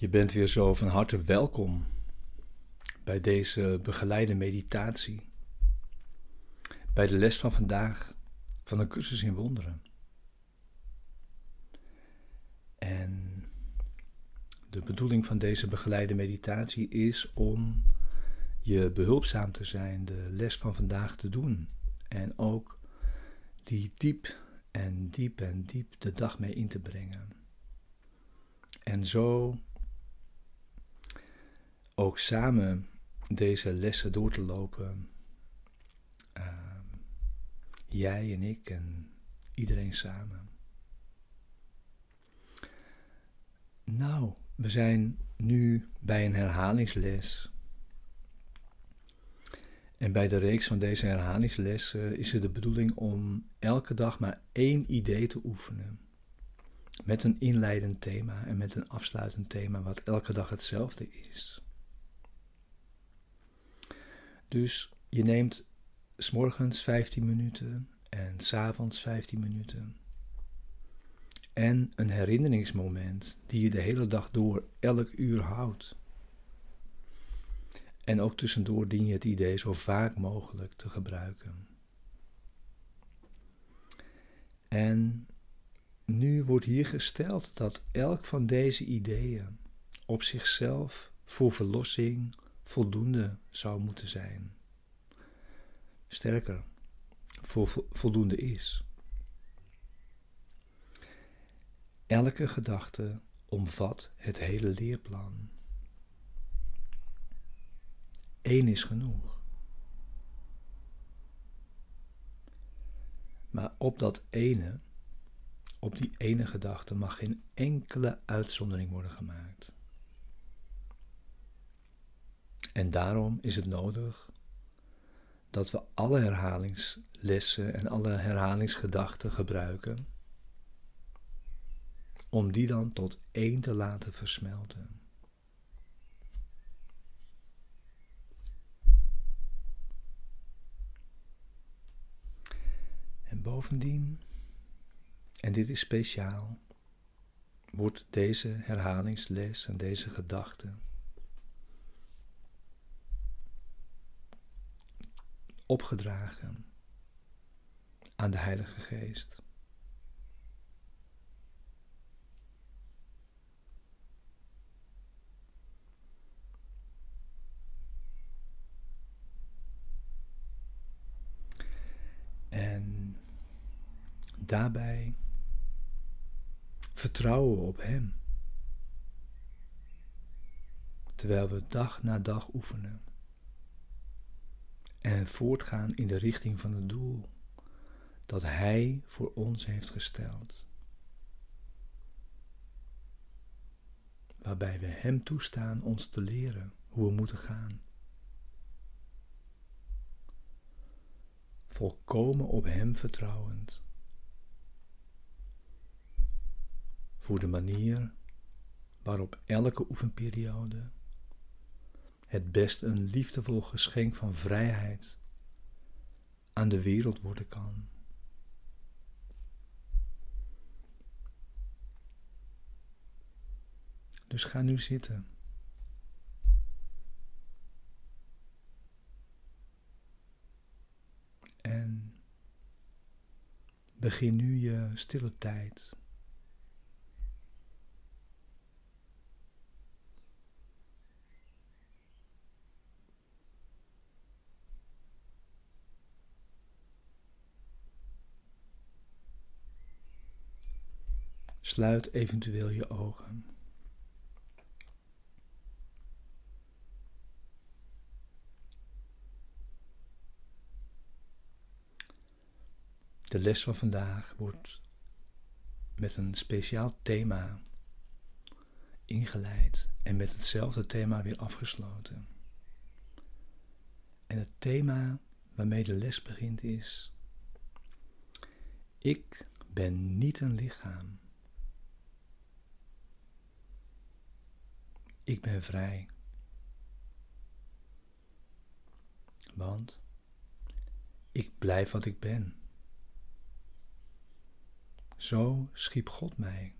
Je bent weer zo van harte welkom bij deze begeleide meditatie. Bij de les van vandaag van een cursus in wonderen. En de bedoeling van deze begeleide meditatie is om je behulpzaam te zijn, de les van vandaag te doen. En ook die diep en diep en diep de dag mee in te brengen. En zo ook samen deze lessen door te lopen. Uh, jij en ik en iedereen samen. Nou, we zijn nu bij een herhalingsles. En bij de reeks van deze herhalingslessen is het de bedoeling om elke dag maar één idee te oefenen. Met een inleidend thema en met een afsluitend thema, wat elke dag hetzelfde is. Dus je neemt s morgens 15 minuten en s avonds 15 minuten. En een herinneringsmoment die je de hele dag door elk uur houdt. En ook tussendoor dien je het idee zo vaak mogelijk te gebruiken. En nu wordt hier gesteld dat elk van deze ideeën op zichzelf voor verlossing voldoende zou moeten zijn. Sterker, voldoende is. Elke gedachte omvat het hele leerplan. Eén is genoeg. Maar op dat ene, op die ene gedachte, mag geen enkele uitzondering worden gemaakt. En daarom is het nodig dat we alle herhalingslessen en alle herhalingsgedachten gebruiken om die dan tot één te laten versmelten. En bovendien, en dit is speciaal, wordt deze herhalingsles en deze gedachte opgedragen aan de Heilige Geest. En daarbij vertrouwen we op Hem, terwijl we dag na dag oefenen en voortgaan in de richting van het doel dat Hij voor ons heeft gesteld. Waarbij we Hem toestaan ons te leren hoe we moeten gaan. Volkomen op Hem vertrouwend. Voor de manier waarop elke oefenperiode het best een liefdevol geschenk van vrijheid aan de wereld worden kan. Dus ga nu zitten. En begin nu je stille tijd. Sluit eventueel je ogen. De les van vandaag wordt met een speciaal thema ingeleid en met hetzelfde thema weer afgesloten. En het thema waarmee de les begint is: Ik ben niet een lichaam. Ik ben vrij. Want ik blijf wat ik ben. Zo schiep God mij.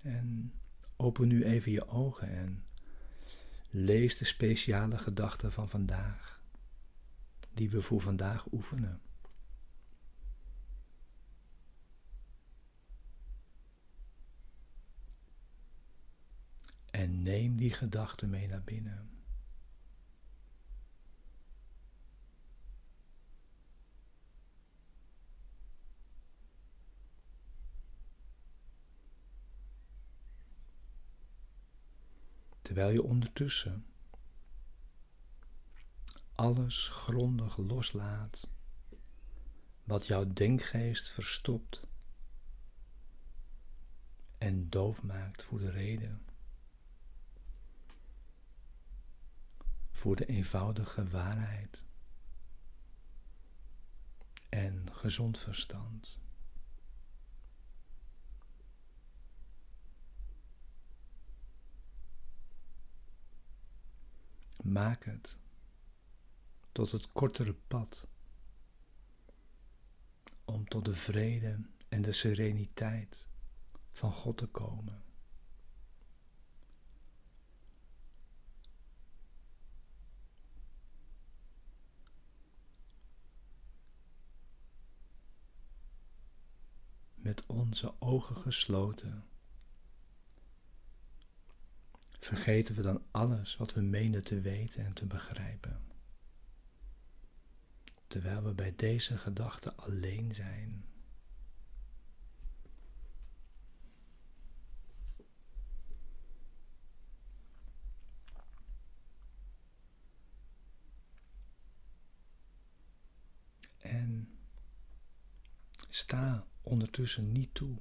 En open nu even je ogen en lees de speciale gedachten van vandaag, die we voor vandaag oefenen. En neem die gedachten mee naar binnen. Terwijl je ondertussen alles grondig loslaat wat jouw denkgeest verstopt en doof maakt voor de reden, voor de eenvoudige waarheid en gezond verstand. Maak het tot het kortere pad om tot de vrede en de sereniteit van God te komen. Met onze ogen gesloten vergeten we dan alles wat we menen te weten en te begrijpen. Terwijl we bij deze gedachte alleen zijn. En sta ondertussen niet toe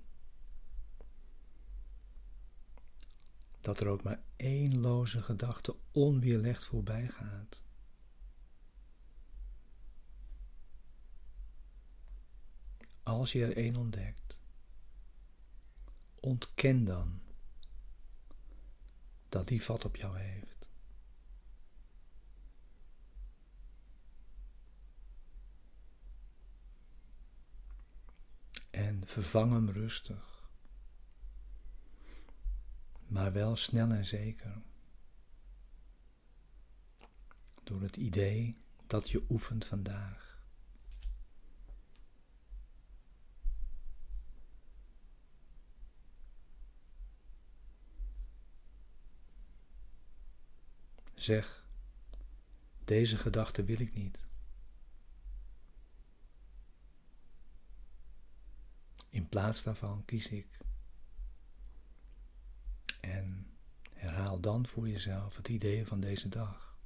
dat er ook maar één loze gedachte onweerlegd voorbij gaat. Als je er één ontdekt, ontken dan dat die vat op jou heeft. En vervang hem rustig maar wel snel en zeker. Door het idee dat je oefent vandaag. Zeg, deze gedachte wil ik niet. In plaats daarvan kies ik en herhaal dan voor jezelf het idee van deze dag.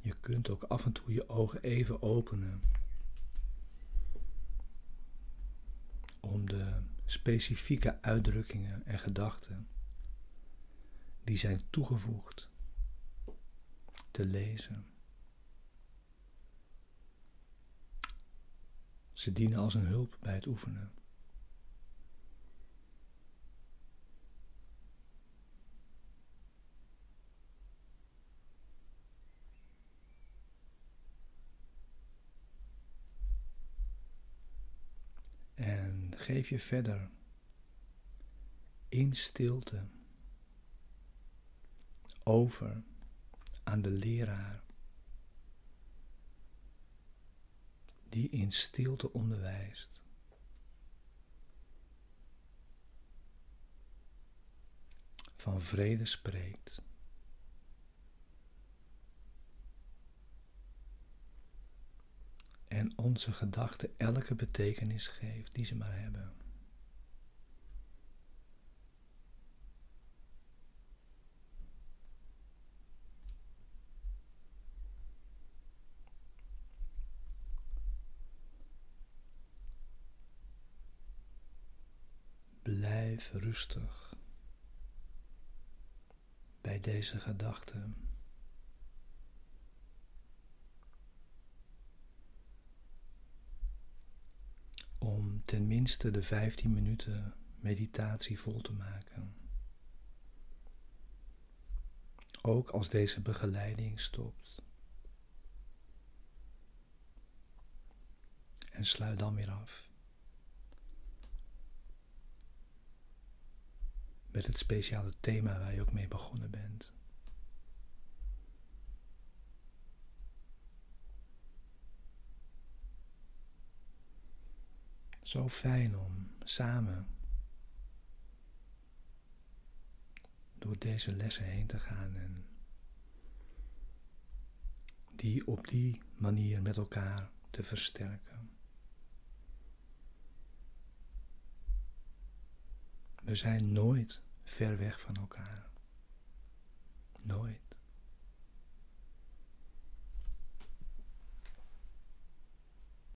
Je kunt ook af en toe je ogen even openen. Om de specifieke uitdrukkingen en gedachten die zijn toegevoegd te lezen. Ze dienen als een hulp bij het oefenen. Geef je verder in stilte over aan de leraar die in stilte onderwijst. Van vrede spreekt. En onze gedachten elke betekenis geeft die ze maar hebben. Blijf rustig bij deze gedachte. Om tenminste de 15 minuten meditatie vol te maken. Ook als deze begeleiding stopt. En sluit dan weer af. met het speciale thema waar je ook mee begonnen bent. Zo fijn om samen door deze lessen heen te gaan en die op die manier met elkaar te versterken. We zijn nooit ver weg van elkaar.